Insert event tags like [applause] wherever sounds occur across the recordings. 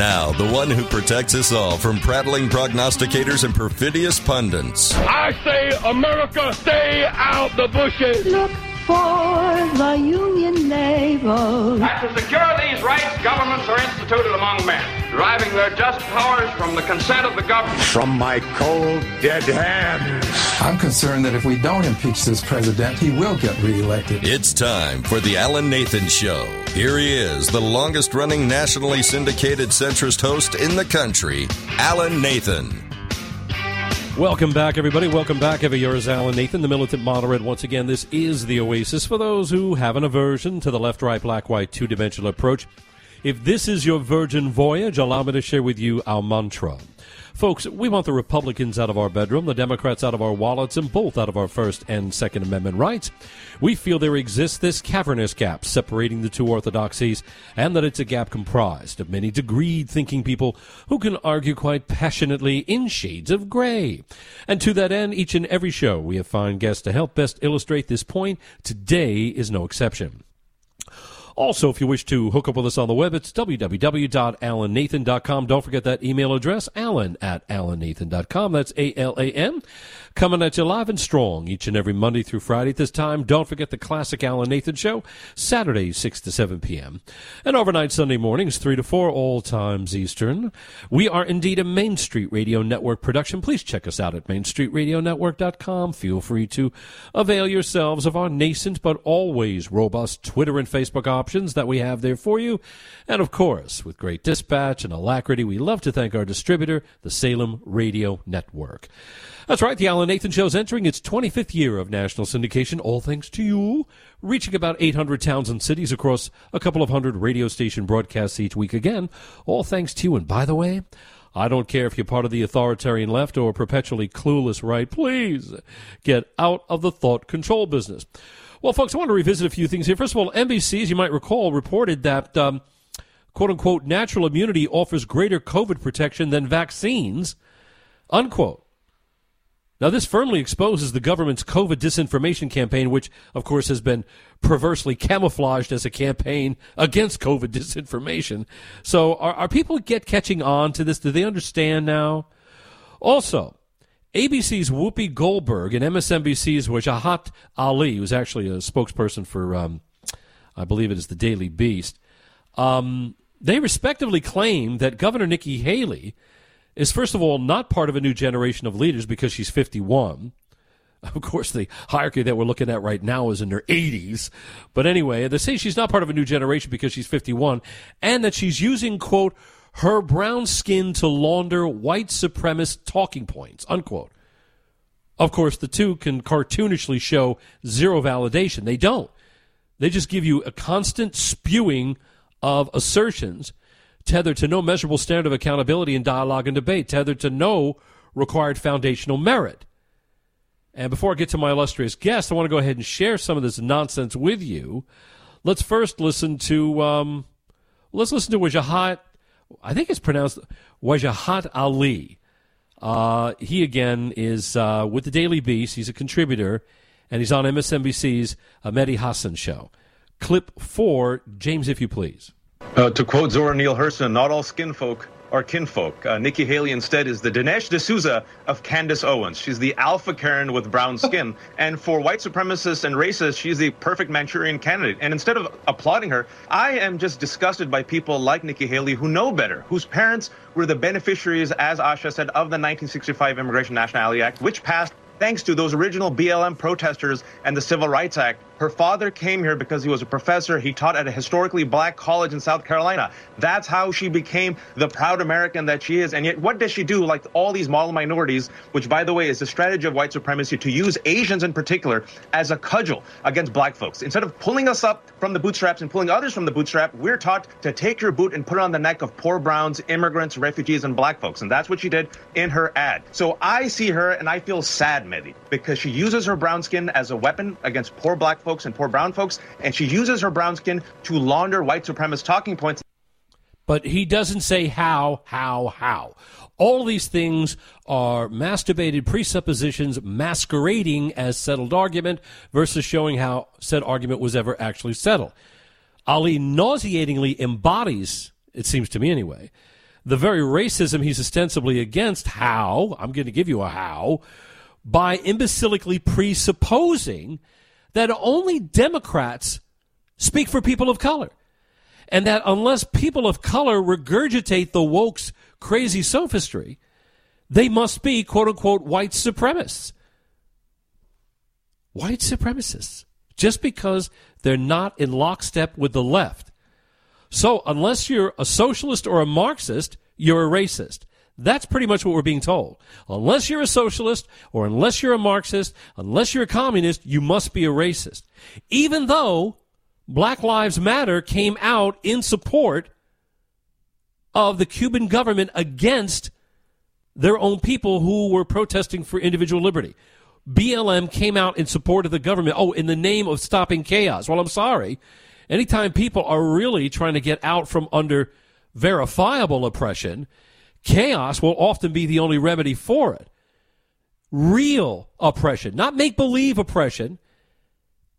Now, the one who protects us all from prattling prognosticators and perfidious pundits. I say, America, stay out the bushes. Look for the Union naval. And to secure these rights, governments are instituted among men, deriving their just powers from the consent of the government. From my cold, dead hands. I'm concerned that if we don't impeach this president, he will get reelected. It's time for the Alan Nathan Show. Here he is, the longest running nationally syndicated centrist host in the country, Alan Nathan. Welcome back, everybody. Welcome back. Ever yours, Alan Nathan, the militant moderate. Once again, this is the Oasis for those who have an aversion to the left, right, black, white, two dimensional approach. If this is your virgin voyage, allow me to share with you our mantra. Folks, we want the Republicans out of our bedroom, the Democrats out of our wallets, and both out of our First and Second Amendment rights. We feel there exists this cavernous gap separating the two orthodoxies, and that it's a gap comprised of many degreed thinking people who can argue quite passionately in shades of gray. And to that end, each and every show we have fine guests to help best illustrate this point. Today is no exception. Also, if you wish to hook up with us on the web, it's www.alannathan.com. Don't forget that email address, alan at alannathan.com. That's A-L-A-N. Coming at you live and strong each and every Monday through Friday at this time. Don't forget the classic Alan Nathan Show, Saturdays 6 to 7 p.m. And overnight Sunday mornings 3 to 4, all times Eastern. We are indeed a Main Street Radio Network production. Please check us out at mainstreetradionetwork.com. Feel free to avail yourselves of our nascent but always robust Twitter and Facebook options that we have there for you. And of course, with great dispatch and alacrity, we love to thank our distributor, the Salem Radio Network. That's right, the Alan Nathan Show is entering its 25th year of national syndication, all thanks to you, reaching about 800 towns and cities across a couple of hundred radio station broadcasts each week again, all thanks to you. And by the way, I don't care if you're part of the authoritarian left or perpetually clueless right, please get out of the thought control business. Well, folks, I want to revisit a few things here. First of all, NBC, as you might recall, reported that, um, quote unquote, natural immunity offers greater COVID protection than vaccines, unquote. Now, this firmly exposes the government's COVID disinformation campaign, which, of course, has been perversely camouflaged as a campaign against COVID [laughs] disinformation. So, are, are people get catching on to this? Do they understand now? Also, ABC's Whoopi Goldberg and MSNBC's Wajahat Ali, who's actually a spokesperson for, um, I believe it is the Daily Beast, um, they respectively claim that Governor Nikki Haley is first of all not part of a new generation of leaders because she's 51. Of course, the hierarchy that we're looking at right now is in her 80s. But anyway, they say she's not part of a new generation because she's 51 and that she's using, quote, her brown skin to launder white supremacist talking points, unquote. Of course, the two can cartoonishly show zero validation. They don't. They just give you a constant spewing of assertions tethered to no measurable standard of accountability in dialogue and debate, tethered to no required foundational merit. And before I get to my illustrious guest, I want to go ahead and share some of this nonsense with you. Let's first listen to um, let's listen to Wajahat. I think it's pronounced Wajahat Ali. Uh, he again is uh, with the Daily Beast. He's a contributor, and he's on MSNBC's Mehdi Hasan show. Clip four, James, if you please. Uh, to quote Zora Neale Hurston, not all skin folk are kinfolk. Uh, Nikki Haley instead is the Dinesh D'Souza of Candace Owens. She's the alpha Karen with brown [laughs] skin. and for white supremacists and racists, she's the perfect Manchurian candidate. And instead of applauding her, I am just disgusted by people like Nikki Haley who know better, whose parents were the beneficiaries, as Asha said, of the 1965 Immigration Nationality Act, which passed thanks to those original BLM protesters and the Civil Rights Act. Her father came here because he was a professor. He taught at a historically black college in South Carolina. That's how she became the proud American that she is. And yet, what does she do? Like all these model minorities, which, by the way, is a strategy of white supremacy to use Asians in particular as a cudgel against black folks. Instead of pulling us up from the bootstraps and pulling others from the bootstrap, we're taught to take your boot and put it on the neck of poor browns, immigrants, refugees, and black folks. And that's what she did in her ad. So I see her and I feel sad, Mehdi, because she uses her brown skin as a weapon against poor black folks folks and poor brown folks, and she uses her brown skin to launder white supremacist talking points. But he doesn't say how, how, how. All these things are masturbated presuppositions masquerading as settled argument versus showing how said argument was ever actually settled. Ali nauseatingly embodies, it seems to me anyway, the very racism he's ostensibly against. How? I'm going to give you a how. By imbecilically presupposing that only Democrats speak for people of color. And that unless people of color regurgitate the woke's crazy sophistry, they must be quote unquote white supremacists. White supremacists. Just because they're not in lockstep with the left. So unless you're a socialist or a Marxist, you're a racist. That's pretty much what we're being told. Unless you're a socialist or unless you're a Marxist, unless you're a communist, you must be a racist. Even though Black Lives Matter came out in support of the Cuban government against their own people who were protesting for individual liberty. BLM came out in support of the government. Oh, in the name of stopping chaos. Well, I'm sorry. Anytime people are really trying to get out from under verifiable oppression, chaos will often be the only remedy for it. Real oppression, not make believe oppression,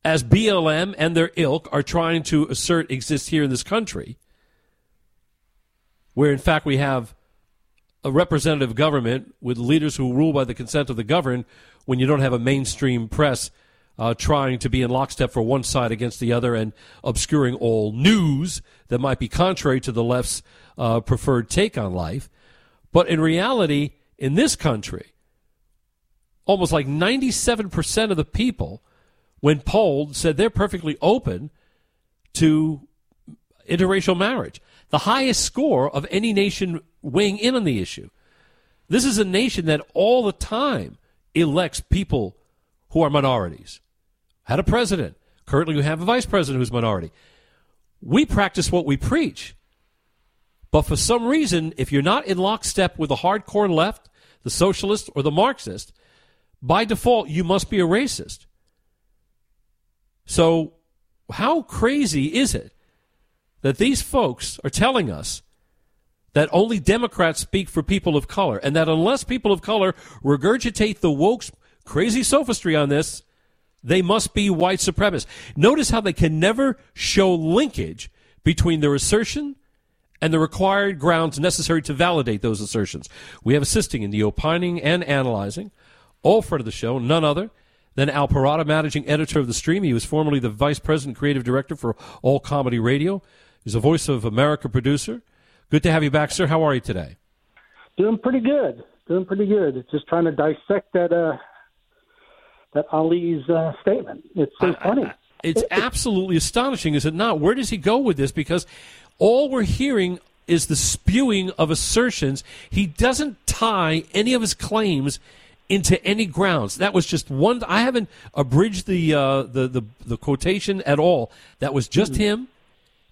as BLM and their ilk are trying to assert exists here in this country, where in fact we have a representative government with leaders who rule by the consent of the governed when you don't have a mainstream press uh, trying to be in lockstep for one side against the other and obscuring all news that might be contrary to the left's uh, preferred take on life. But in reality, in this country, almost like 97% of the people, when polled, said they're perfectly open to interracial marriage. The highest score of any nation weighing in on the issue. This is a nation that all the time elects people who are minorities. Had a president. Currently, we have a vice president who's minority. We practice what we preach. But for some reason, if you're not in lockstep with the hardcore left, the socialist, or the Marxist, by default, you must be a racist. So, how crazy is it that these folks are telling us that only Democrats speak for people of color, and that unless people of color regurgitate the woke's crazy sophistry on this, they must be white supremacists. Notice how they can never show linkage between their assertion and the required grounds necessary to validate those assertions. We have assisting in the opining and analyzing, all friend of the show, none other than Al Perrotta, managing editor of The Stream. He was formerly the vice president creative director for All Comedy Radio. He's a Voice of America producer. Good to have you back, sir. How are you today? Doing pretty good. Doing pretty good. Just trying to dissect that uh, that Ali's uh, statement. It's so funny. It's absolutely astonishing, is it not? Where does he go with this? Because all we're hearing is the spewing of assertions. He doesn't tie any of his claims into any grounds. That was just one. I haven't abridged the uh, the, the, the quotation at all. That was just mm-hmm. him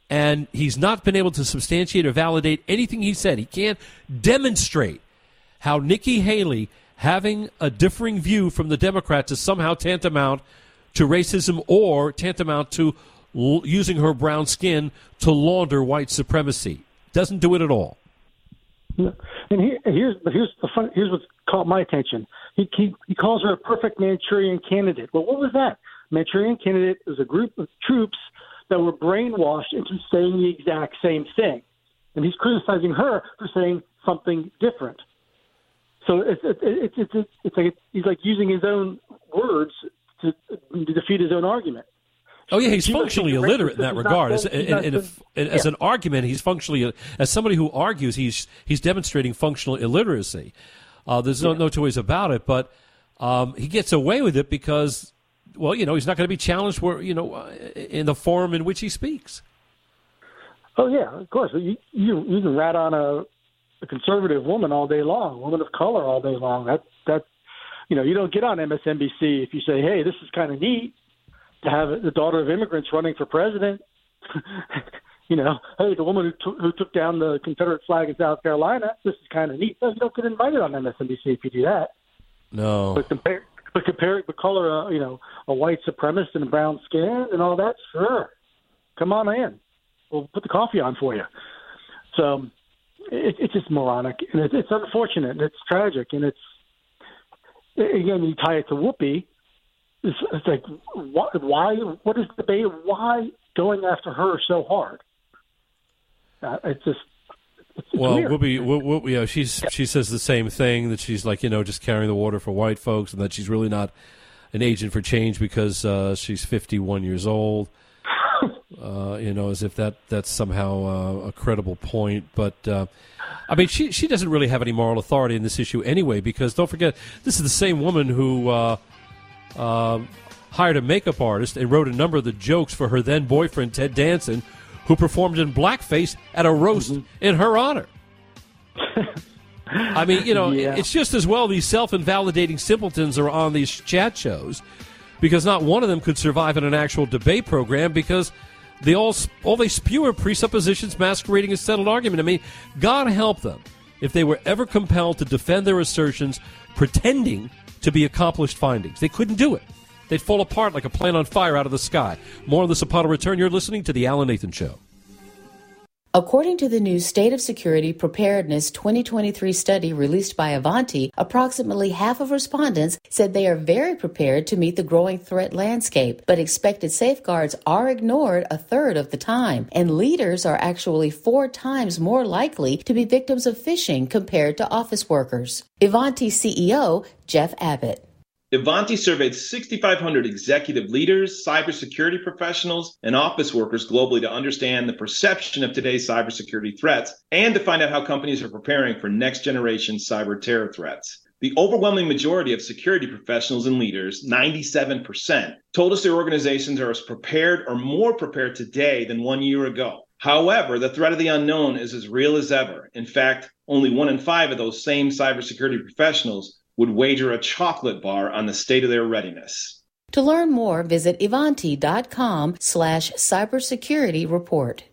and he's not been able to substantiate or validate anything he said. He can't demonstrate how Nikki Haley having a differing view from the Democrats is somehow tantamount to racism or tantamount to l- using her brown skin to launder white supremacy. Doesn't do it at all. And here, here's here's the fun, here's what caught my attention. He, he he calls her a perfect Manchurian candidate. Well, what was that? Manchurian candidate is a group of troops that were brainwashed into saying the exact same thing. And he's criticizing her for saying something different. So it's it's it's it's, it's like he's like using his own words to, to defeat his own argument. Oh yeah, he's functionally illiterate in that regard. As, as an argument, he's functionally as somebody who argues, he's he's demonstrating functional illiteracy. Uh, there's no, no two ways about it, but um, he gets away with it because well, you know, he's not going to be challenged where, you know, uh, in the form in which he speaks. Oh yeah, of course. You you, you can rat on a, a conservative woman all day long, woman of color all day long. That that you know, you don't get on MSNBC if you say, "Hey, this is kind of neat to have the daughter of immigrants running for president." [laughs] you know, hey, the woman who, t- who took down the Confederate flag in South Carolina, this is kind of neat. No, you don't get invited on MSNBC if you do that. No. But compare but compare, but color, a, you know, a white supremacist and a brown skin and all that. Sure, come on in. We'll put the coffee on for you. So it, it's just moronic, and it, it's unfortunate, and it's tragic, and it's again you tie it to Whoopi. It's, it's like what, why? What is the debate? Why going after her so hard? Uh, it's just well, weird. we'll be, we'll, we'll, you know, she's she says the same thing that she's like, you know, just carrying the water for white folks, and that she's really not an agent for change because uh, she's 51 years old. [laughs] Uh, you know, as if that that's somehow uh, a credible point. But uh, I mean, she she doesn't really have any moral authority in this issue anyway. Because don't forget, this is the same woman who uh, um hired a makeup artist and wrote a number of the jokes for her then boyfriend Ted Danson, who performed in blackface at a roast in her honor. [laughs] I mean, you know, Yeah. it's just as well these self invalidating simpletons are on these chat shows because not one of them could survive in an actual debate program because they all all they spew are presuppositions masquerading as settled argument. I mean, God help them if they were ever compelled to defend their assertions pretending to be accomplished findings. They couldn't do it. They'd fall apart like a plane on fire out of the sky. More on this upon a return. You're listening to The Alan Nathan Show. According to the new State of Security Preparedness 2023 study released by Ivanti, approximately half of respondents said they are very prepared to meet the growing threat landscape, but expected safeguards are ignored a third of the time, and leaders are actually four times more likely to be victims of phishing compared to office workers. Ivanti CEO Jeff Abbott. Ivanti surveyed 6,500 executive leaders, cybersecurity professionals, and office workers globally to understand the perception of today's cybersecurity threats and to find out how companies are preparing for next generation cyber terror threats. The overwhelming majority of security professionals and leaders, 97%, told us their organizations are as prepared or more prepared today than one year ago. However, the threat of the unknown is as real as ever. In fact, only one in five of those same cybersecurity professionals would wager a chocolate bar on the state of their readiness. To learn more, visit Ivanti.com slash cybersecurity report.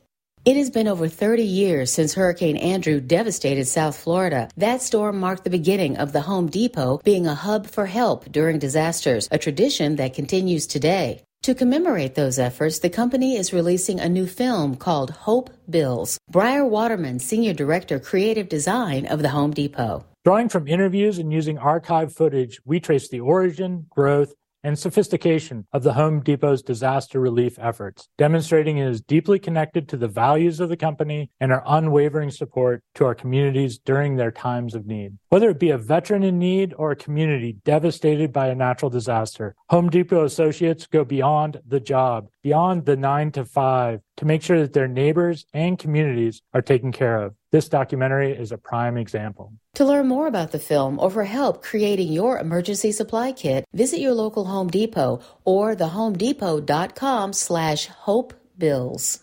It has been over 30 years since Hurricane Andrew devastated South Florida. That storm marked the beginning of the Home Depot being a hub for help during disasters, a tradition that continues today. To commemorate those efforts, the company is releasing a new film called Hope Builds. Briar Waterman, Senior Director, Creative Design of the Home Depot. Drawing from interviews and using archive footage, we trace the origin, growth, and sophistication of the Home Depot's disaster relief efforts, demonstrating it is deeply connected to the values of the company and our unwavering support to our communities during their times of need. Whether it be a veteran in need or a community devastated by a natural disaster, Home Depot associates go beyond the job, beyond the nine to five, to make sure that their neighbors and communities are taken care of. This documentary is a prime example. To learn more about the film or for help creating your emergency supply kit, visit your local Home Depot or thehomedepot.com slash hopebuilds.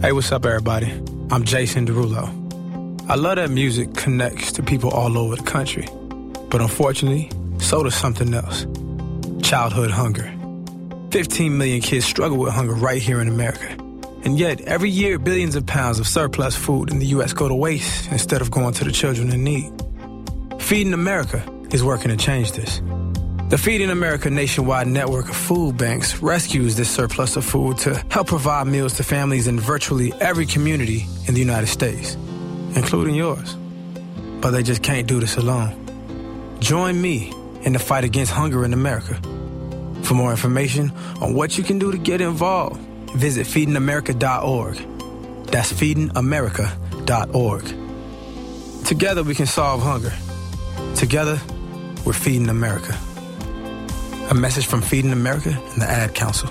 Hey, what's up, everybody? I'm Jason Derulo. I love that music connects to people all over the country. But unfortunately, so does something else childhood hunger. 15 million kids struggle with hunger right here in America. And yet, every year, billions of pounds of surplus food in the U.S. go to waste instead of going to the children in need. Feeding America is working to change this. The Feeding America nationwide network of food banks rescues this surplus of food to help provide meals to families in virtually every community in the United States, including yours. But they just can't do this alone. Join me in the fight against hunger in America. For more information on what you can do to get involved, visit feedingamerica.org. That's feedingamerica.org. Together we can solve hunger. Together, we're feeding America. A message from Feeding America and the Ad Council.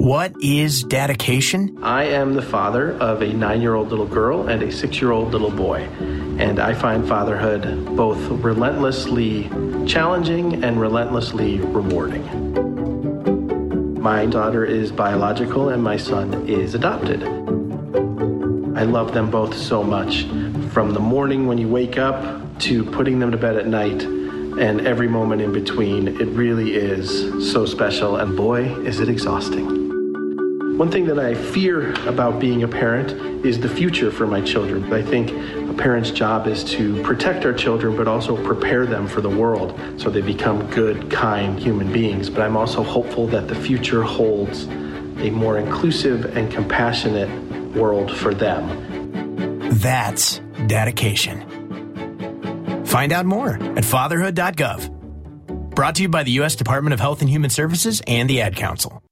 What is dedication? I am the father of a nine year old little girl and a six year old little boy. And I find fatherhood both relentlessly challenging and relentlessly rewarding. My daughter is biological and my son is adopted. I love them both so much. From the morning when you wake up to putting them to bed at night and every moment in between, it really is so special. And boy, is it exhausting. One thing that I fear about being a parent is the future for my children. I think a parent's job is to protect our children, but also prepare them for the world so they become good, kind human beings. But I'm also hopeful that the future holds a more inclusive and compassionate world for them. That's dedication. Find out more at fatherhood.gov. Brought to you by the U.S. Department of Health and Human Services and the Ad Council.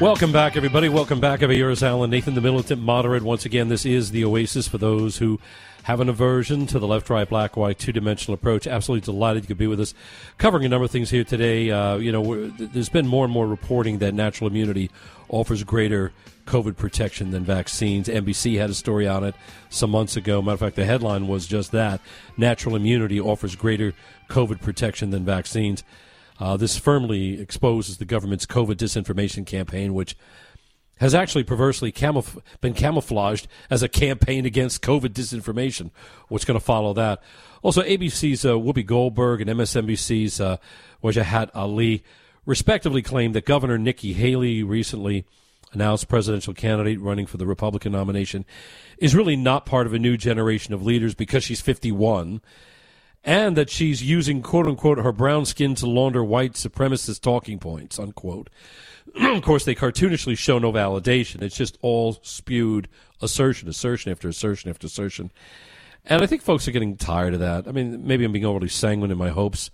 Welcome back, everybody. Welcome back. Over here is Alan Nathan, the militant moderate. Once again, this is the oasis for those who have an aversion to the left, right, black, white, two dimensional approach. Absolutely delighted you could be with us, covering a number of things here today. Uh, you know, there's been more and more reporting that natural immunity offers greater COVID protection than vaccines. NBC had a story on it some months ago. Matter of fact, the headline was just that: natural immunity offers greater COVID protection than vaccines. Uh, this firmly exposes the government's COVID disinformation campaign, which has actually perversely camouf- been camouflaged as a campaign against COVID disinformation. What's going to follow that? Also, ABC's uh, Whoopi Goldberg and MSNBC's uh, Wajahat Ali respectively claimed that Governor Nikki Haley recently announced presidential candidate running for the Republican nomination is really not part of a new generation of leaders because she's 51 and that she's using quote unquote her brown skin to launder white supremacist talking points unquote. [clears throat] of course, they cartoonishly show no validation. It's just all spewed assertion, assertion after assertion after assertion. And I think folks are getting tired of that. I mean, maybe I'm being overly sanguine in my hopes,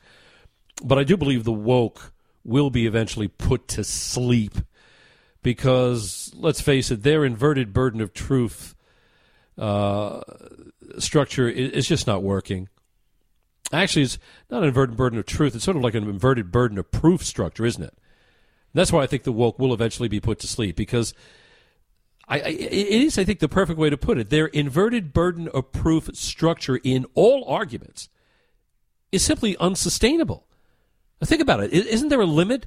but I do believe the woke will be eventually put to sleep because, let's face it, their inverted burden of truth uh, structure is just not working. Actually, it's not an inverted burden of truth. It's sort of like an inverted burden of proof structure, isn't it? And that's why I think the woke will eventually be put to sleep because I, I, it is, I think, the perfect way to put it. Their inverted burden of proof structure in all arguments is simply unsustainable. Now think about it. Isn't there a limit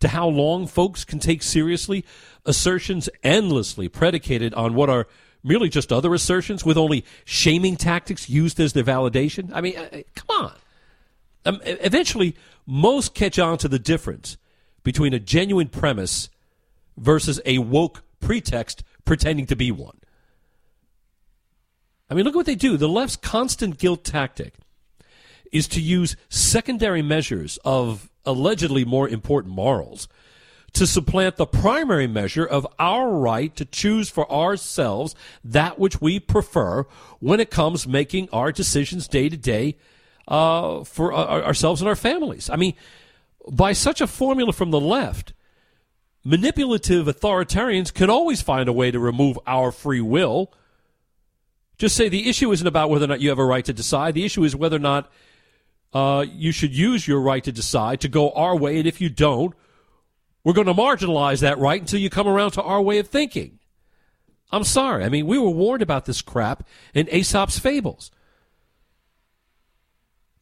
to how long folks can take seriously assertions endlessly predicated on what are merely just other assertions with only shaming tactics used as their validation? I mean, uh, come on. Um, eventually, most catch on to the difference between a genuine premise versus a woke pretext pretending to be one. I mean, look at what they do. The left's constant guilt tactic is to use secondary measures of allegedly more important morals to supplant the primary measure of our right to choose for ourselves that which we prefer when it comes making our decisions day to day uh, for uh, ourselves and our families. I mean, by such a formula from the left, manipulative authoritarians can always find a way to remove our free will. Just say the issue isn't about whether or not you have a right to decide. The issue is whether or not uh, you should use your right to decide to go our way, and if you don't, we're going to marginalize that right until you come around to our way of thinking. I'm sorry. I mean, we were warned about this crap in Aesop's fables.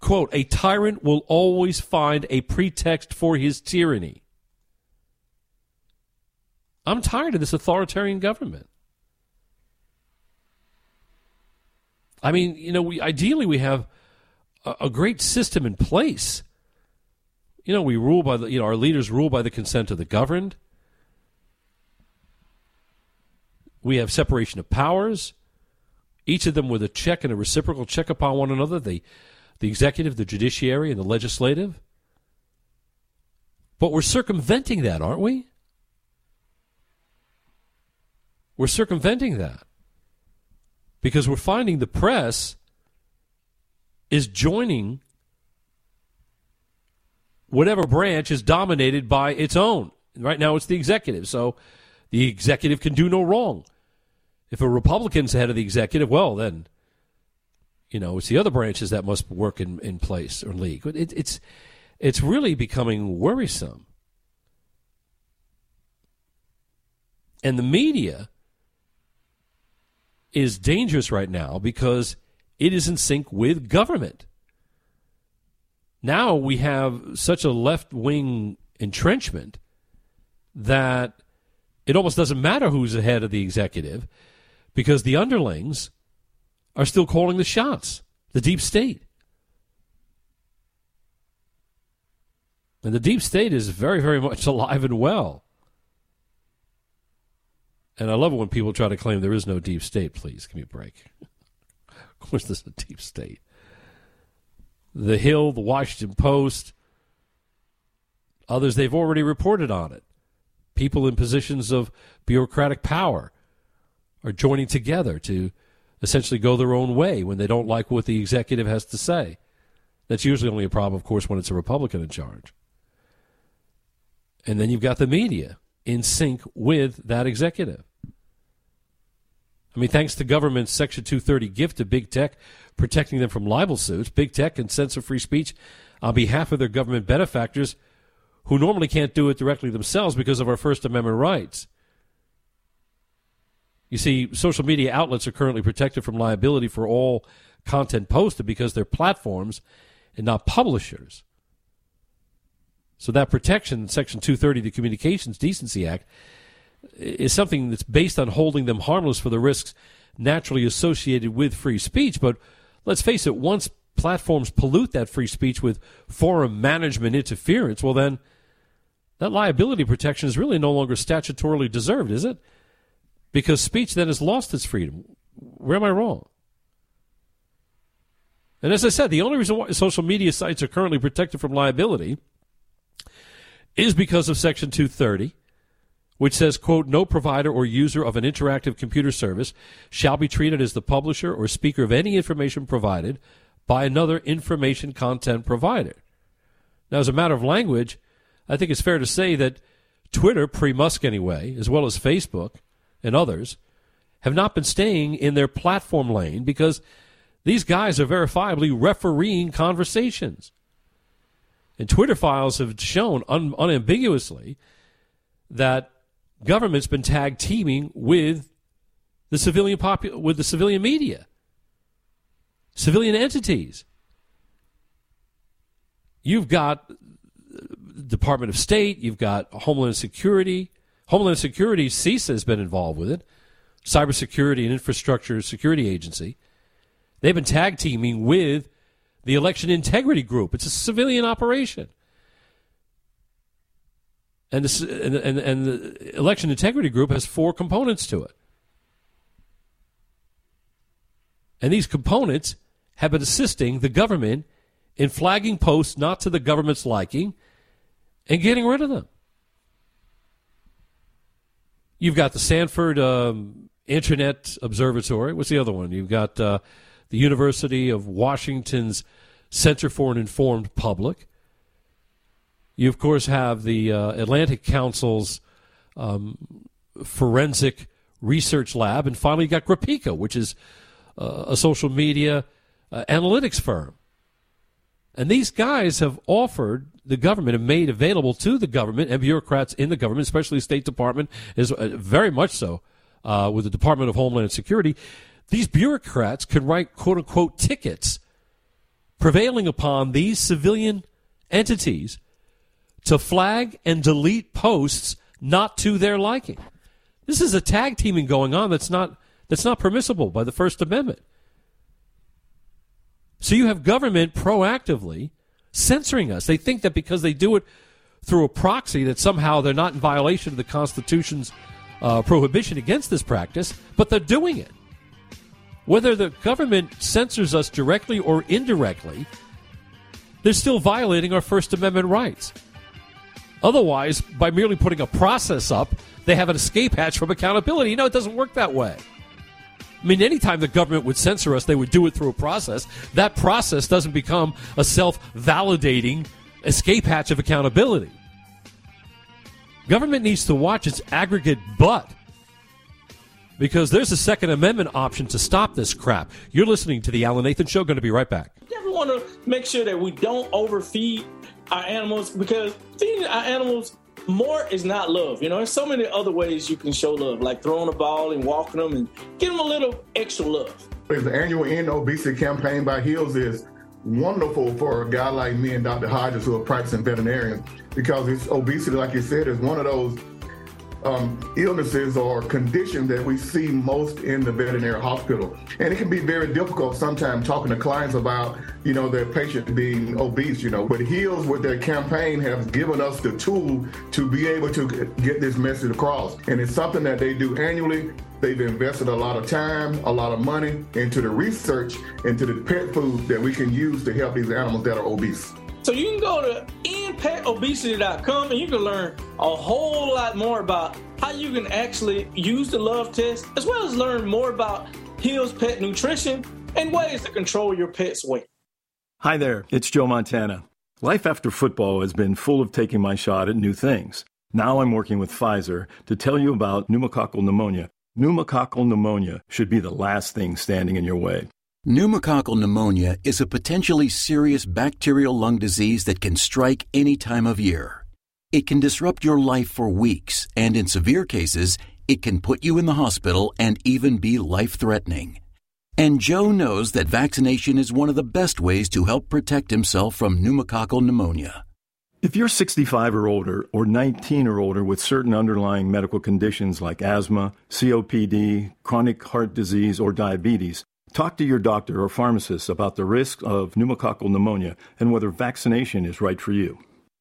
Quote, a tyrant will always find a pretext for his tyranny. I'm tired of this authoritarian government. I mean, you know, we ideally we have a, a great system in place you know, we rule by the, you know, our leaders rule by the consent of the governed. We have separation of powers, each of them with a check and a reciprocal check upon one another the, the executive, the judiciary, and the legislative. But we're circumventing that, aren't we? We're circumventing that because we're finding the press is joining whatever branch is dominated by its own. Right now, it's the executive. So the executive can do no wrong. If a Republican's head of the executive, well, then, you know, it's the other branches that must work in, in place or league. It, it's, it's really becoming worrisome. And the media is dangerous right now because it is in sync with government now we have such a left wing entrenchment that it almost doesn't matter who's the head of the executive because the underlings are still calling the shots, the deep state. And the deep state is very, very much [laughs] alive and well. And I love it when people try to claim there is no deep state. Please give me a break. [laughs] of course, there's a deep state. The Hill, the Washington Post, others, they've already reported on it. People in positions of bureaucratic power are joining together to essentially go their own way when they don't like what the executive has to say. That's usually only a problem, of course, when it's a Republican in charge. And then you've got the media. in sync with that executive. I mean, thanks to government's Section 230 gift to big tech, protecting them from libel suits, big tech can censor free speech on behalf of their government benefactors who normally can't do it directly themselves because of our First Amendment rights. You see, social media outlets are currently protected from liability for all content posted because they're platforms and not publishers. So that protection, Section 230 of the Communications Decency Act, is something that's based on holding them harmless for the risks naturally associated with free speech. But let's face it, once platforms pollute that free speech with forum management interference, well, then that liability protection is really no longer statutorily deserved, is it? Because speech then has lost its freedom. Where am I wrong? And as I said, the only reason why social media sites are currently protected from liability is because of Section 230 which says, quote, no provider or user of an interactive computer service shall be treated as the publisher or speaker of any information provided by another information content provider. Now, as a matter of language, I think it's fair to say that Twitter, pre Musk anyway, as well as Facebook and others, have not been staying in their platform lane because these guys are verifiably refereeing conversations. And Twitter files have shown un- unambiguously that government's been tag teaming with the civilian popu- with the civilian media, civilian entities. You've got uh, Department of State, you've got Homeland Security. Homeland Security, CISA has been involved with it, Cybersecurity and Infrastructure Security Agency. They've been tag teaming with the Election Integrity Group. It's a civilian operation and, this, and, and, and the election integrity group has four components to it. And these components have been assisting the government in flagging posts not to the government's liking and getting rid of them. You've got the Stanford um, Internet Observatory. What's the other one? You've got uh, the University of Washington's Center for an Informed Public. You, of course, have the uh, Atlantic Council's um, forensic research lab. And finally, you got Graphika, which is uh, a social media uh, analytics firm. And these guys have offered the government and made available to the government and bureaucrats in the government, especially the State Department, is uh, very much so uh, with the Department of Homeland Security. These bureaucrats can write quote unquote tickets prevailing upon these civilian entities to flag and delete posts not to their liking. This is a tag teaming going on that's not that's not permissible by the First Amendment. So you have government proactively censoring us. They think that because they do it through a proxy that somehow they're not in violation of the Constitution's uh, prohibition against this practice, but they're doing it. Whether the government censors us directly or indirectly, they're still violating our First Amendment rights. Otherwise, by merely putting a process up, they have an escape hatch from accountability. You know, it doesn't work that way. I mean, anytime the government would censor us, they would do it through a process. That process doesn't become a self validating escape hatch of accountability. Government needs to watch its aggregate butt because there's a Second Amendment option to stop this crap. You're listening to The Alan Nathan Show. Going to be right back. You ever want to make sure that we don't overfeed our animals because feeding our animals more is not love. You know, there's so many other ways you can show love, like throwing a ball and walking them and give them a little extra love. The annual end obesity campaign by Hills is wonderful for a guy like me and Dr. Hodges, who are practicing veterinarians, because it's obesity, like you said, is one of those um, illnesses or conditions that we see most in the veterinary hospital. And it can be very difficult sometimes talking to clients about, you know, their patient being obese, you know. But Hills, with their campaign, have given us the tool to be able to get this message across. And it's something that they do annually. They've invested a lot of time, a lot of money into the research, into the pet food that we can use to help these animals that are obese. So you can go to impactobesity.com and you can learn a whole lot more about how you can actually use the love test, as well as learn more about Hills Pet Nutrition and ways to control your pet's weight. Hi there, it's Joe Montana. Life after football has been full of taking my shot at new things. Now I'm working with Pfizer to tell you about pneumococcal pneumonia. Pneumococcal pneumonia should be the last thing standing in your way. Pneumococcal pneumonia is a potentially serious bacterial lung disease that can strike any time of year. It can disrupt your life for weeks, and in severe cases, it can put you in the hospital and even be life threatening. And Joe knows that vaccination is one of the best ways to help protect himself from pneumococcal pneumonia. If you're 65 or older or 19 or older with certain underlying medical conditions like asthma, COPD, chronic heart disease, or diabetes, talk to your doctor or pharmacist about the risk of pneumococcal pneumonia and whether vaccination is right for you.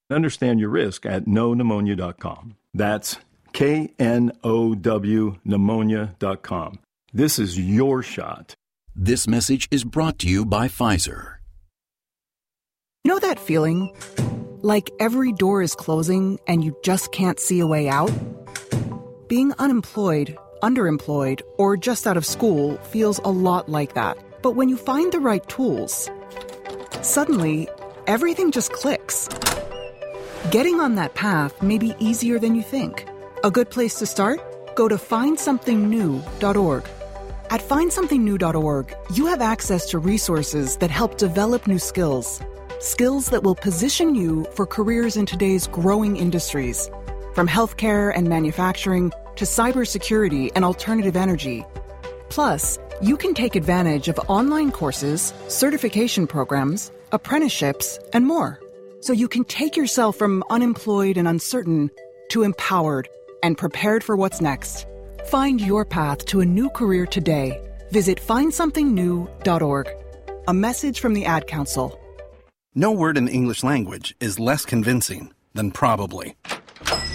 Understand your risk at knowpneumonia.com. That's K N O W pneumonia.com. This is your shot. This message is brought to you by Pfizer. You know that feeling? Like every door is closing and you just can't see a way out? Being unemployed, underemployed, or just out of school feels a lot like that. But when you find the right tools, suddenly everything just clicks. Getting on that path may be easier than you think. A good place to start? Go to findsomethingnew.org. At findsomethingnew.org, you have access to resources that help develop new skills skills that will position you for careers in today's growing industries, from healthcare and manufacturing to cybersecurity and alternative energy. Plus, you can take advantage of online courses, certification programs, apprenticeships, and more. So you can take yourself from unemployed and uncertain to empowered and prepared for what's next. Find your path to a new career today. Visit findsomethingnew.org. A message from the Ad Council. No word in the English language is less convincing than probably.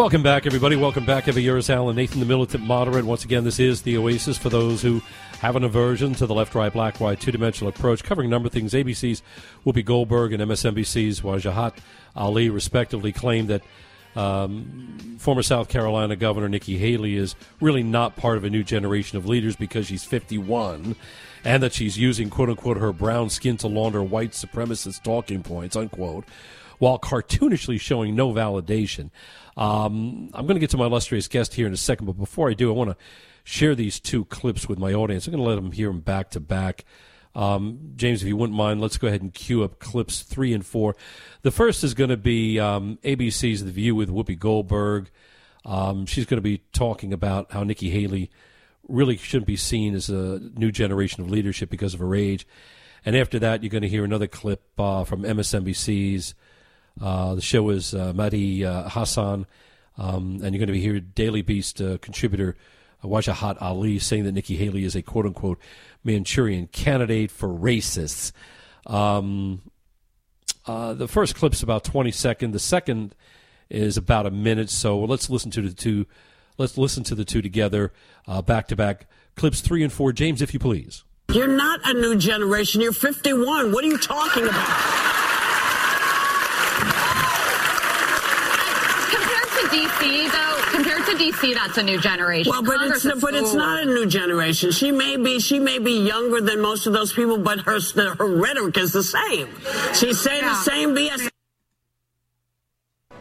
Welcome back, everybody. Welcome back, every year. Alan Nathan, the militant moderate. Once again, this is the Oasis for those who have an aversion to the left, right, black, white, two dimensional approach, covering a number of things. ABC's Whoopi Goldberg and MSNBC's Wajahat Ali, respectively, claimed that um, former South Carolina Governor Nikki Haley is really not part of a new generation of leaders because she's 51 and that she's using, quote unquote, her brown skin to launder white supremacist talking points, unquote, while cartoonishly showing no validation. Um, I'm going to get to my illustrious guest here in a second, but before I do, I want to share these two clips with my audience. I'm going to let them hear them back to back. Um, James, if you wouldn't mind, let's go ahead and cue up clips three and four. The first is going to be um, ABC's The View with Whoopi Goldberg. Um, she's going to be talking about how Nikki Haley really shouldn't be seen as a new generation of leadership because of her age. And after that, you're going to hear another clip uh, from MSNBC's Uh, the show is uh, uh, Hasan, um, and you're going to be here Daily Beast uh, contributor uh, Wajahat Ali saying that Nikki Haley is a quote unquote Manchurian candidate for racists. Um, uh, the first clip's about 20 seconds. The second is about a minute. So let's listen to the two. Let's listen to the two together, back to back. Clips three and four. James, if you please. You're not a new generation. You're 51. What are you talking about? Compared to DC, though, compared to DC, that's a new generation. Well, but it's but it's not a new generation. She may be she may be younger than most of those people, but her her rhetoric is the same. She's saying yeah. the same BS.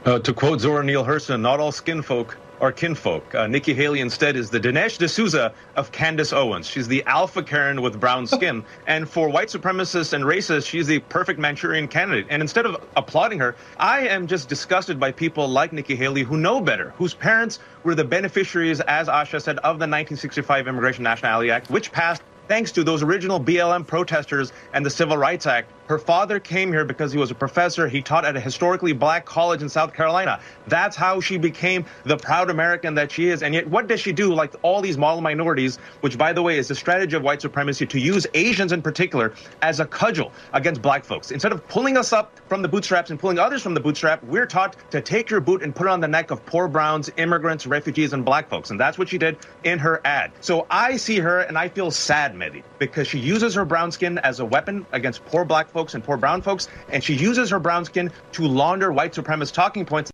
Uh, to quote Zora Neale Hurston, not all skin folk are kinfolk. Uh, Nikki Haley instead is the Dinesh D'Souza of Candace Owens. She's the alpha Karen with brown [laughs] skin. and for white supremacists and racists, she's the perfect Manchurian candidate. And instead of applauding her, I am just disgusted by people like Nikki Haley who know better, whose parents were the beneficiaries, as Asha said, of the 1965 Immigration Nationality Act, which passed thanks to those original BLM protesters and the Civil Rights Act. Her father came here because he was a professor. He taught at a historically black college in South Carolina. That's how she became the proud American that she is. And yet, what does she do? Like all these model minorities, which, by the way, is a strategy of white supremacy to use Asians in particular as a cudgel against black folks. Instead of pulling us up from the bootstraps and pulling others from the bootstrap, we're taught to take your boot and put it on the neck of poor browns, immigrants, refugees, and black folks. And that's what she did in her ad. So I see her and I feel sad, Mehdi, because she uses her brown skin as a weapon against poor black folks folks and poor brown folks, and she uses her brown skin to launder white supremacist talking points.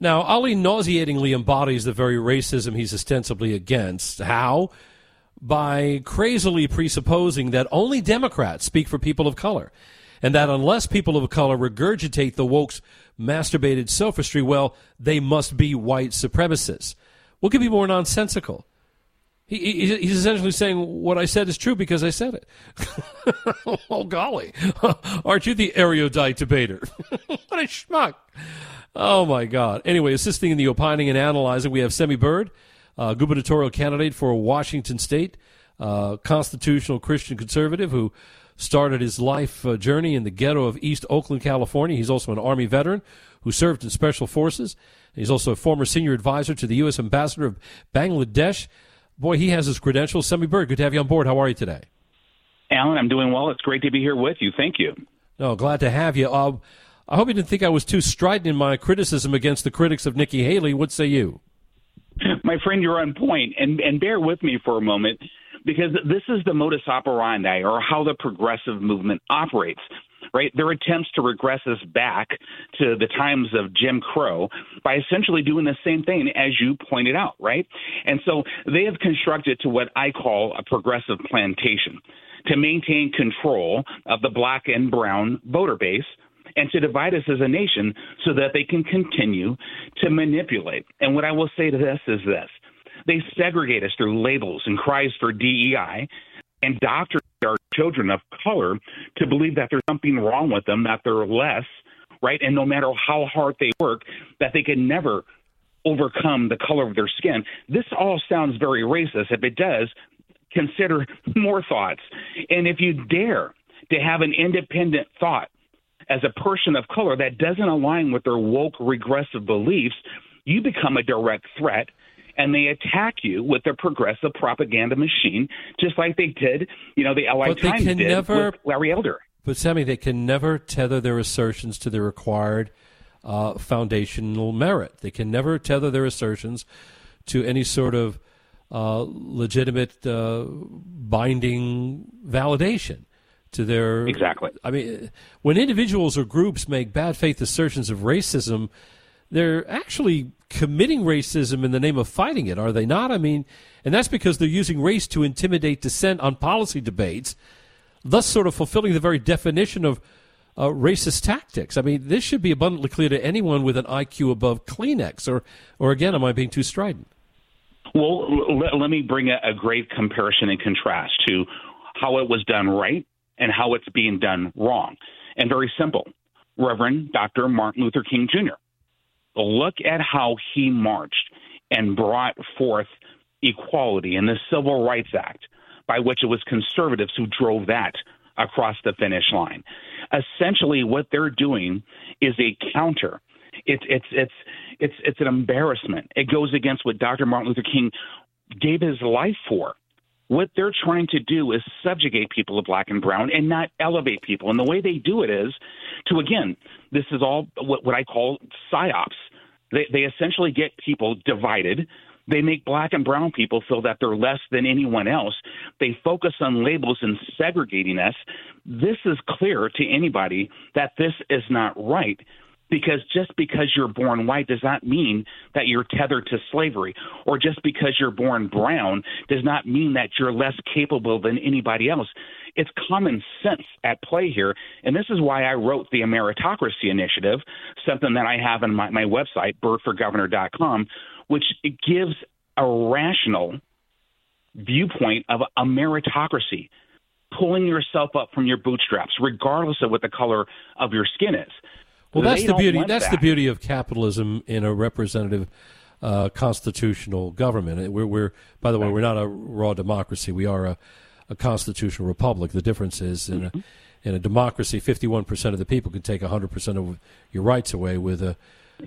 Now, Ali nauseatingly embodies the very racism he's ostensibly against. How? By crazily presupposing that only Democrats speak for people of color, and that unless people of color regurgitate the woke's masturbated sophistry, well, they must be white supremacists. What could be more nonsensical? He, he's essentially saying what I said is true because I said it. [laughs] oh, golly. [laughs] Aren't you the erudite debater? [laughs] what a schmuck. Oh, my God. Anyway, assisting in the opining and analyzing, we have Semi Bird, uh, gubernatorial candidate for Washington State, uh, constitutional Christian conservative who started his life uh, journey in the ghetto of East Oakland, California. He's also an Army veteran who served in Special Forces. He's also a former senior advisor to the U.S. Ambassador of Bangladesh. Boy, he has his credentials. Semi Bird, good to have you on board. How are you today? Alan, I'm doing well. It's great to be here with you. Thank you. No, glad to have you. Uh, I hope you didn't think I was too strident in my criticism against the critics of Nikki Haley. What say you? My friend, you're on point, and and bear with me for a moment because this is the modus operandi or how the progressive movement operates right? Their attempts to regress us back to the times of Jim Crow by essentially doing the same thing as you pointed out, right? And so they have constructed to what I call a progressive plantation to maintain control of the black and brown voter base and to divide us as a nation so that they can continue to manipulate. And what I will say to this is this they segregate us through labels and cries for DEI and doctor our children of color to believe that there's something wrong with them, that they're less, right? And no matter how hard they work, that they can never overcome the color of their skin. This all sounds very racist. If it does, consider [laughs] more thoughts. And if you dare to have an independent thought as a person of color that doesn't align with their woke regressive beliefs, you become a direct threat and they attack you with their progressive propaganda machine, just like they did, you know, the LA but Times did never, with Larry Elder. But Semi, they can never tether their assertions to the required uh, foundational merit. They can never tether their assertions to any sort of uh, legitimate uh, binding validation to their exactly. I mean, when individuals or groups make bad faith assertions of racism, they're actually committing racism in the name of fighting it, are they not? I mean, and that's because they're using race to intimidate dissent on policy debates, thus sort of fulfilling the very definition of uh, racist tactics. I mean, this should be abundantly clear to anyone with an IQ above Kleenex. Or, or again, am I being too strident? Well, let, let me bring a, a great comparison and contrast to how it was done right and how it's being done wrong. And very simple. Reverend Dr. Martin Luther King Jr look at how he marched and brought forth equality in the Civil Rights Act, by which it was conservatives who drove that across the finish line. Essentially, what they're doing is a counter. It's it's it's it's it's an embarrassment. It goes against what Dr. Martin Luther King gave his life for. What they're trying to do is subjugate people of black and brown and not elevate people. And the way they do it is to, again, this is all what, what I call psyops. They, they essentially get people divided. They make black and brown people feel that they're less than anyone else. They focus on labels and segregating us. This is clear to anybody that this is not right because just because you're born white does not mean that you're tethered to slavery, or just because you're born brown does not mean that you're less capable than anybody else. It's common sense at play here, and this is why I wrote the Meritocracy Initiative, something that I have on my, my website, birdforgovernor.com, which gives a rational viewpoint of a meritocracy pulling yourself up from your bootstraps, regardless of what the color of your skin is. Well, that's They the beauty. That's that. the beauty of capitalism in a representative uh, constitutional government. We're, we're, by the way, we're not a raw democracy. We are a, a constitutional republic. The difference is in Mm-hmm. a in a democracy, fifty-one percent of the people can take hundred percent of your rights away. With a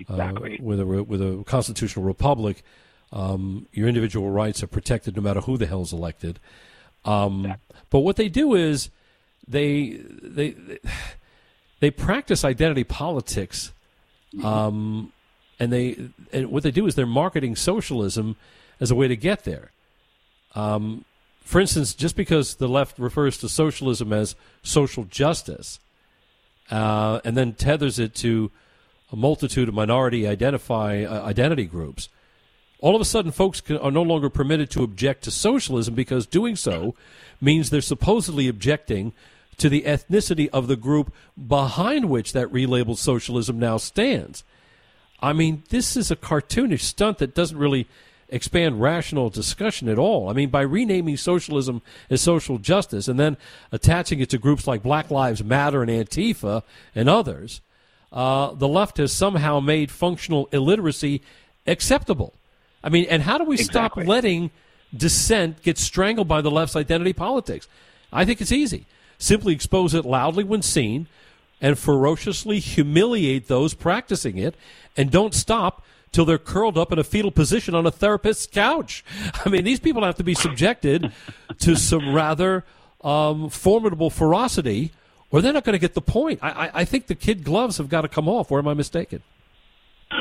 uh, with a with a constitutional republic, um, your individual rights are protected no matter who the hell's elected. Um, But what they do is they they they practice identity politics, um, and they and what they do is they're marketing socialism as a way to get there. Um, for instance, just because the left refers to socialism as social justice, uh, and then tethers it to a multitude of minority identify uh, identity groups, all of a sudden, folks can, are no longer permitted to object to socialism because doing so means they're supposedly objecting to the ethnicity of the group behind which that relabeled socialism now stands. I mean, this is a cartoonish stunt that doesn't really expand rational discussion at all. I mean, by renaming socialism as social justice and then attaching it to groups like Black Lives Matter and Antifa and others, uh, the left has somehow made functional illiteracy acceptable. I mean, and how do we stop letting dissent get strangled by the left's identity politics? I think it's easy. Simply expose it loudly when seen and ferociously humiliate those practicing it, and don't stop till they're curled up in a fetal position on a therapist's couch. [laughs] I mean, these people have to be subjected [laughs] to some rather um, formidable ferocity, or they're not going to get the point. I, I, I think the kid gloves have got to come off. Where am I mistaken?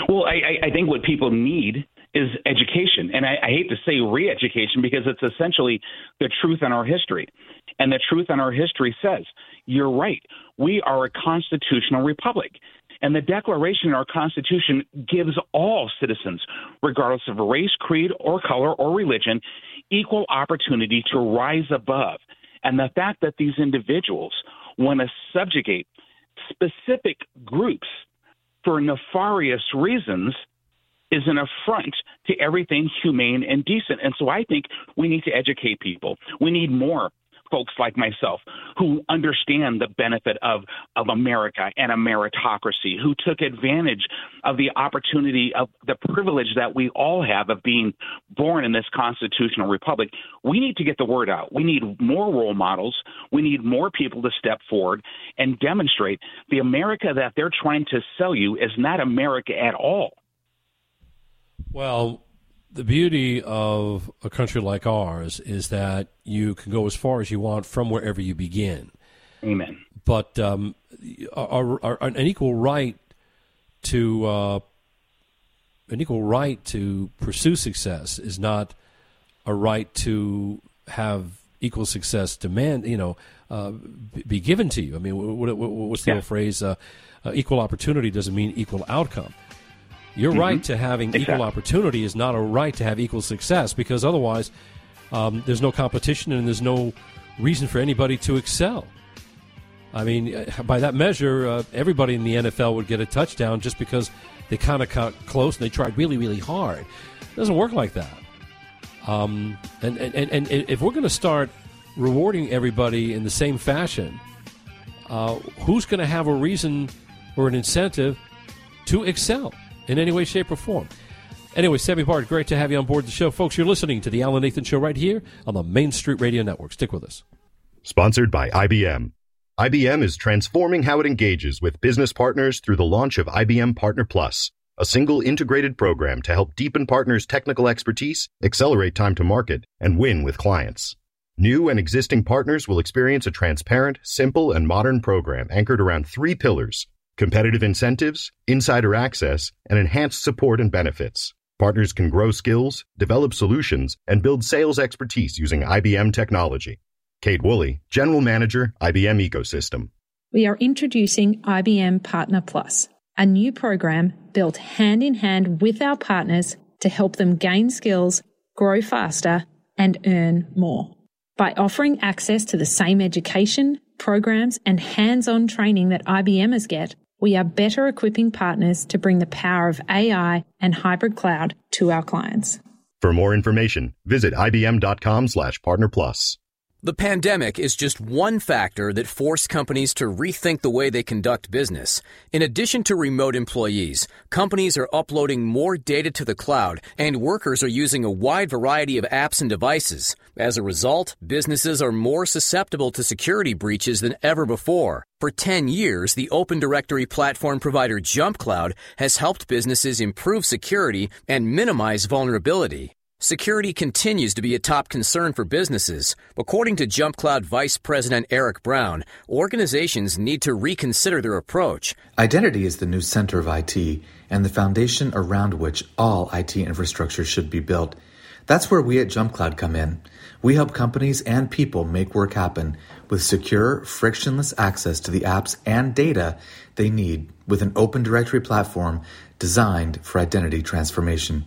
Well, I, I- think what people need is education. And I, I hate to say re education because it's essentially the truth in our history. And the truth in our history says, you're right. We are a constitutional republic. And the Declaration in our Constitution gives all citizens, regardless of race, creed, or color or religion, equal opportunity to rise above. And the fact that these individuals want to subjugate specific groups for nefarious reasons is an affront to everything humane and decent. And so I think we need to educate people. We need more folks like myself who understand the benefit of, of America and a meritocracy, who took advantage of the opportunity of the privilege that we all have of being born in this constitutional republic. We need to get the word out. We need more role models. We need more people to step forward and demonstrate the America that they're trying to sell you is not America at all. Well, the beauty of a country like ours is that you can go as far as you want from wherever you begin. Amen. But um, our, our, an equal right to uh, an equal right to pursue success is not a right to have equal success demand. You know, uh, be given to you. I mean, what, what, what's the Yeah. old phrase? Uh, uh, equal opportunity doesn't mean equal outcome. Your Mhm. right to having equal opportunity is not a right to have equal success because otherwise um, there's no competition and there's no reason for anybody to excel. I mean, uh, by that measure, uh, everybody in the NFL would get a touchdown just because they kind of got close and they tried really, really hard. It doesn't work like that. Um, and, and, and, and if we're going to start rewarding everybody in the same fashion, uh, who's going to have a reason or an incentive to excel in any way, shape, or form? Anyway, Semi Bird, great to have you on board the show. Folks, you're listening to the Alan Nathan Show right here on the Main Street Radio Network. Stick with us. Sponsored by IBM. IBM is transforming how it engages with business partners through the launch of IBM Partner Plus, a single integrated program to help deepen partners' technical expertise, accelerate time to market, and win with clients. New and existing partners will experience a transparent, simple, and modern program anchored around three pillars competitive incentives, insider access, and enhanced support and benefits. Partners can grow skills, develop solutions, and build sales expertise using IBM technology. Kate Woolley, General Manager, IBM Ecosystem. We are introducing IBM Partner Plus, a new program built hand in hand with our partners to help them gain skills, grow faster, and earn more. By offering access to the same education, programs, and hands on training that IBMers get, we are better equipping partners to bring the power of AI and hybrid cloud to our clients. For more information, visit ibm.com slash partner plus. The pandemic is just one factor that forced companies to rethink the way they conduct business. In addition to remote employees, companies are uploading more data to the cloud, and workers are using a wide variety of apps and devices. As a result, businesses are more susceptible to security breaches than ever before. For 10 years, the open directory platform provider JumpCloud has helped businesses improve security and minimize vulnerability. Security continues to be a top concern for businesses. According to JumpCloud Vice President Eric Brown, organizations need to reconsider their approach. Identity is the new center of IT and the foundation around which all IT infrastructure should be built. That's where we at JumpCloud come in. We help companies and people make work happen with secure, frictionless access to the apps and data they need with an open directory platform designed for identity transformation.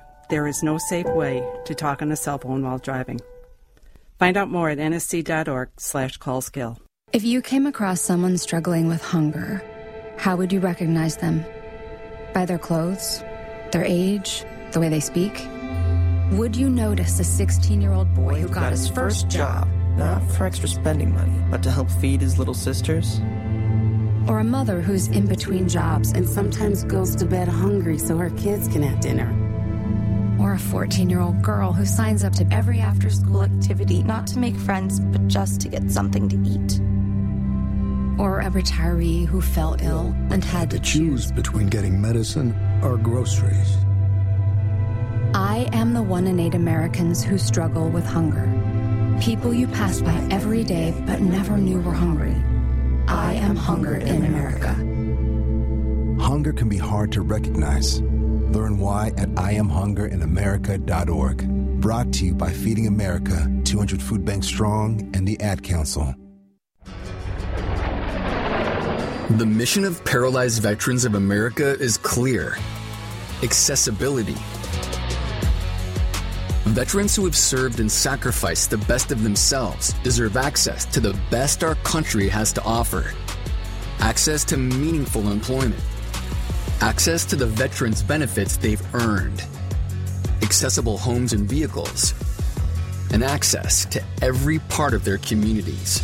there is no safe way to talk on a cell phone while driving. Find out more at nsc.org/slash callskill. If you came across someone struggling with hunger, how would you recognize them? By their clothes, their age, the way they speak? Would you notice a 16 year old boy who got, got his first job? Not for extra spending money, but to help feed his little sisters? Or a mother who's in between jobs and sometimes goes to bed hungry so her kids can have dinner? Or a 14 year old girl who signs up to every after school activity not to make friends, but just to get something to eat? Or a retiree who fell ill and had to choose between getting medicine or groceries. I am the one in eight Americans who struggle with hunger. People you pass by every day but never knew were hungry. I am hunger in America. Hunger can be hard to recognize. Learn why at IamHungerInAmerica.org. Brought to you by Feeding America, 200 Food Banks Strong, and the Ad Council. The mission of Paralyzed Veterans of America is clear accessibility. Veterans who have served and sacrificed the best of themselves deserve access to the best our country has to offer access to meaningful employment, access to the veterans' benefits they've earned, accessible homes and vehicles, and access to every part of their communities.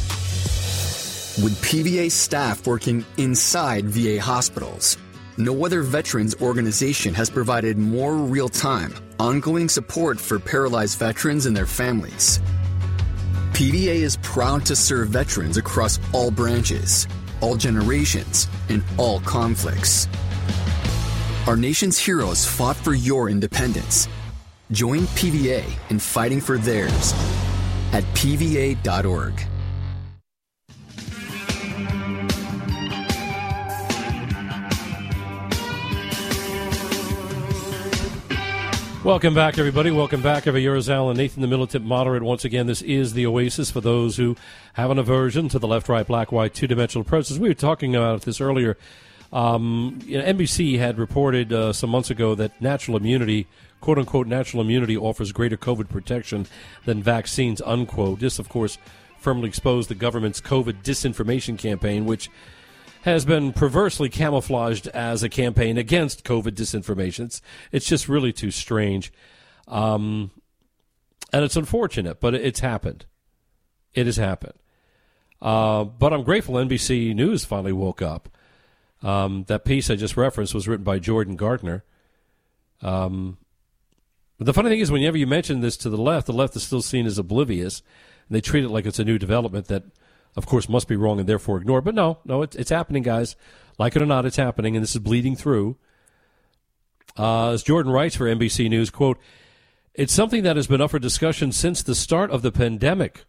With PVA staff working inside VA hospitals, no other veterans organization has provided more real time, ongoing support for paralyzed veterans and their families. PVA is proud to serve veterans across all branches, all generations, and all conflicts. Our nation's heroes fought for your independence. Join PVA in fighting for theirs at PVA.org. Welcome back, everybody. Welcome back. Every year is Alan Nathan, the militant moderate. Once again, this is the oasis for those who have an aversion to the left, right, black, white, two dimensional approaches. We were talking about this earlier um, you know, NBC had reported uh, some months ago that natural immunity, quote unquote, natural immunity offers greater COVID protection than vaccines, unquote. This, of course, firmly exposed the government's COVID disinformation campaign, which has been perversely camouflaged as a campaign against COVID disinformation. It's, it's just really too strange. Um, and it's unfortunate, but it's happened. It has happened. Uh, but I'm grateful NBC News finally woke up. Um, that piece I just referenced was written by Jordan Gardner. Um, the funny thing is, whenever you mention this to the left, the left is still seen as oblivious, and they treat it like it's a new development that of course, must be wrong and therefore ignored. But no, no, it's, it's happening, guys. Like it or not, it's happening, and this is bleeding through. Uh, as Jordan writes for NBC News, quote, it's something that has been up for discussion since the start of the pandemic.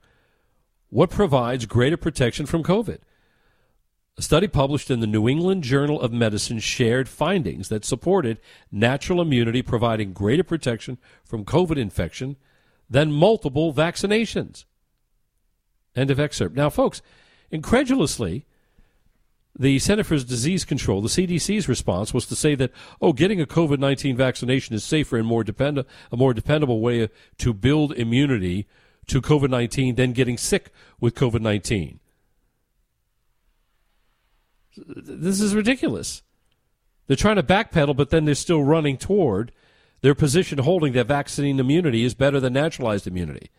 What provides greater protection from COVID? A study published in the New England Journal of Medicine shared findings that supported natural immunity providing greater protection from COVID infection than multiple vaccinations. End of excerpt. Now, folks, incredulously, the Center for Disease Control, the CDC's response was to say that, oh, getting a COVID 19 vaccination is safer and more depend- a more dependable way to build immunity to COVID 19 than getting sick with COVID 19. This is ridiculous. They're trying to backpedal, but then they're still running toward their position holding that vaccine immunity is better than naturalized immunity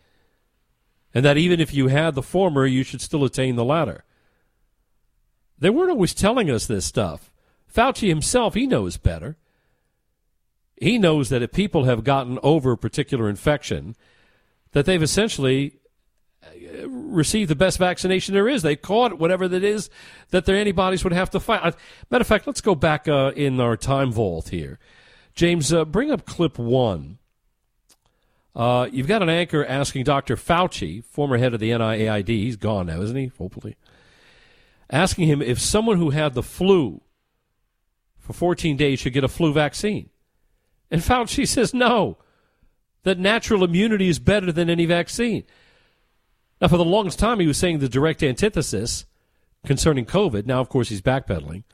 and that even if you had the former, you should still attain the latter. They weren't always telling us this stuff. Fauci himself, he knows better. He knows that if people have gotten over a particular infection, that they've essentially uh, received the best vaccination there is. They caught whatever that is that their antibodies would have to fight. Matter of fact, let's go back uh, in our time vault here. James, uh, bring up clip one uh, you've got an anchor asking Dr. Fauci, former head of the NIAID, he's gone now, isn't he? Hopefully. Asking him if someone who had the flu for 14 days should get a flu vaccine. And Fauci says no, that natural immunity is better than any vaccine. Now, for the longest time, he was saying the direct antithesis concerning COVID. Now, of course, he's backpedaling.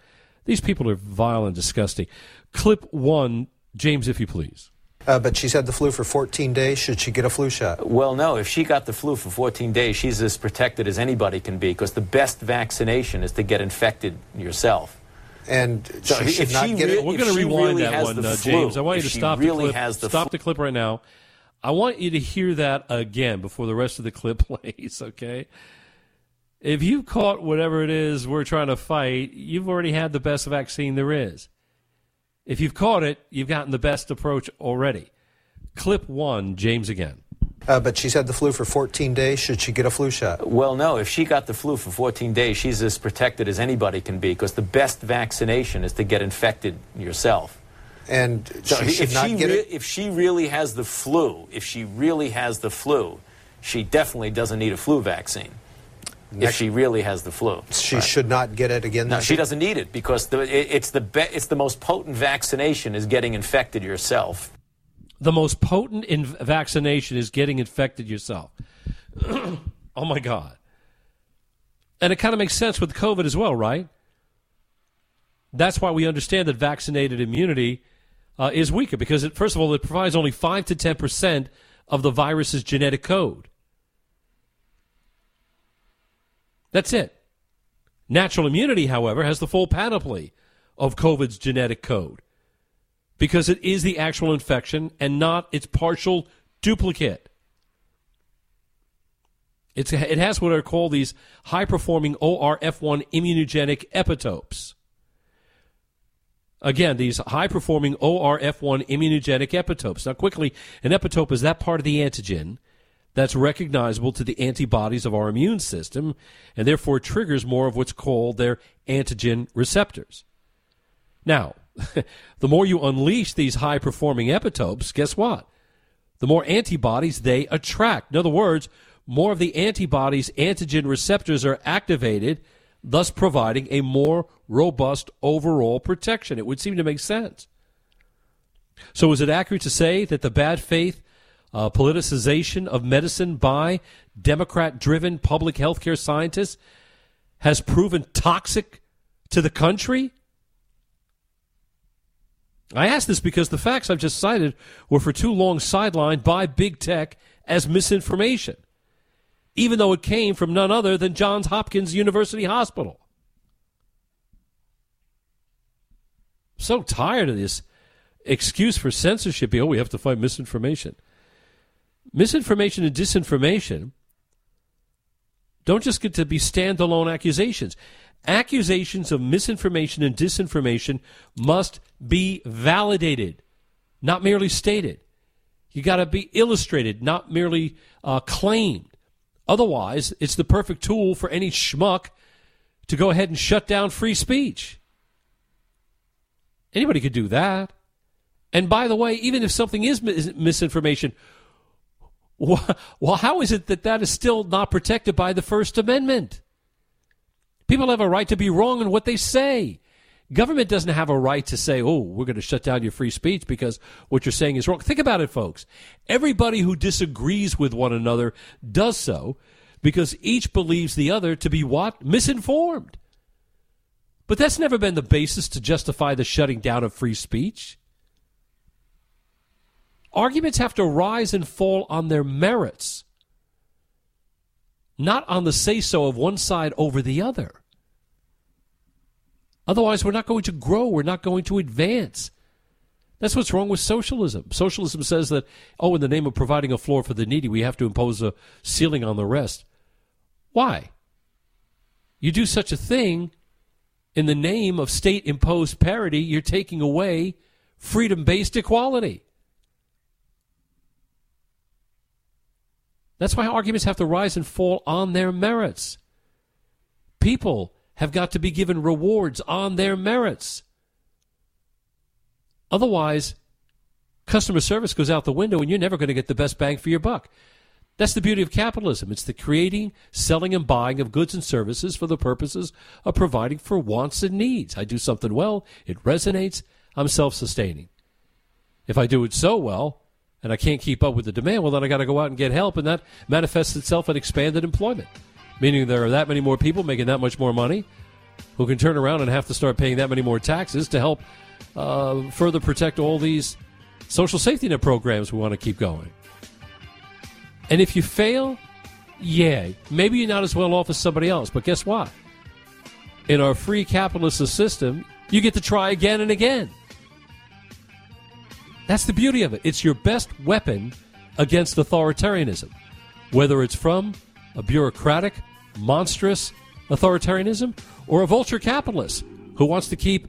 These people are vile and disgusting. Clip one, James, if you please. Uh, but she's had the flu for 14 days. Should she get a flu shot? Well, no. If she got the flu for 14 days, she's as protected as anybody can be because the best vaccination is to get infected yourself. And so she should not get it. We're going to rewind really that one, uh, James. I want you to stop really the clip. The stop the clip right now. I want you to hear that again before the rest of the clip [laughs] plays. Okay. If you've caught whatever it is we're trying to fight, you've already had the best vaccine there is. If you've caught it, you've gotten the best approach already. Clip one, James again. Uh, but she's had the flu for 14 days. Should she get a flu shot? Well, no. If she got the flu for 14 days, she's as protected as anybody can be because the best vaccination is to get infected yourself. And so she should not she get it? If she really has the flu, if she really has the flu, she definitely doesn't need a flu vaccine if she really has the flu. She right. should not get it again. No, she year? doesn't need it because the, it, it's the be, it's the most potent vaccination is getting infected yourself. The most potent in vaccination is getting infected yourself. [clears throat] oh my God! And it kind of makes sense with COVID as well, right? That's why we understand that vaccinated immunity uh, is weaker because, it, first of all, it provides only five to ten percent of the virus's genetic code. That's it. Natural immunity, however, has the full panoply of COVID's genetic code because it is the actual infection and not its partial duplicate. It's, it has what are called these high performing ORF1 immunogenic epitopes. Again, these high performing ORF1 immunogenic epitopes. Now, quickly, an epitope is that part of the antigen that's recognizable to the antibodies of our immune system and therefore triggers more of what's called their antigen receptors. Now, [laughs] the more you unleash these high performing epitopes, guess what? The more antibodies they attract. In other words, more of the antibodies' antigen receptors are activated, thus providing a more robust overall protection. It would seem to make sense. So, is it accurate to say that the bad faith uh, politicization of medicine by Democrat driven public health care scientists has proven toxic to the country? I ask this because the facts I've just cited were for too long sidelined by big tech as misinformation, even though it came from none other than Johns Hopkins University Hospital. So tired of this excuse for censorship. Oh, we have to fight misinformation. Misinformation and disinformation don't just get to be standalone accusations. Accusations of misinformation and disinformation must be validated, not merely stated. You got to be illustrated, not merely uh, claimed. Otherwise, it's the perfect tool for any schmuck to go ahead and shut down free speech. Anybody could do that. And by the way, even if something is misinformation, [laughs] well, how is it that that is still not protected by the First Amendment? People have a right to be wrong in what they say. Government doesn't have a right to say, oh, we're going to shut down your free speech because what you're saying is wrong. Think about it, folks. Everybody who disagrees with one another does so because each believes the other to be what? Misinformed. But that's never been the basis to justify the shutting down of free speech. Arguments have to rise and fall on their merits not on the say so of one side over the other. Otherwise, we're not going to grow, we're not going to advance. That's what's wrong with socialism. Socialism says that, oh, in the name of providing a floor for the needy, we have to impose a ceiling on the rest. Why? You do such a thing in the name of state imposed parity, you're taking away freedom based equality. That's why arguments have to rise and fall on their merits. People have got to be given rewards on their merits. Otherwise, customer service goes out the window and you're never going to get the best bang for your buck. That's the beauty of capitalism. It's the creating, selling, and buying of goods and services for the purposes of providing for wants and needs. I do something well, it resonates, I'm self sustaining. If I do it so well, and I can't keep up with the demand, well, then I got to go out and get help, and that manifests itself in expanded employment, meaning there are that many more people making that much more money who can turn around and have to start paying that many more taxes to help uh, further protect all these social safety net programs we want to keep going. And if you fail, yeah, maybe you're not as well off as somebody else, but guess what? In our free capitalist system, you get to try again and again. That's the beauty of it. It's your best weapon against authoritarianism, whether it's from a bureaucratic, monstrous authoritarianism or a vulture capitalist who wants to keep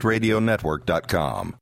radionetwork.com.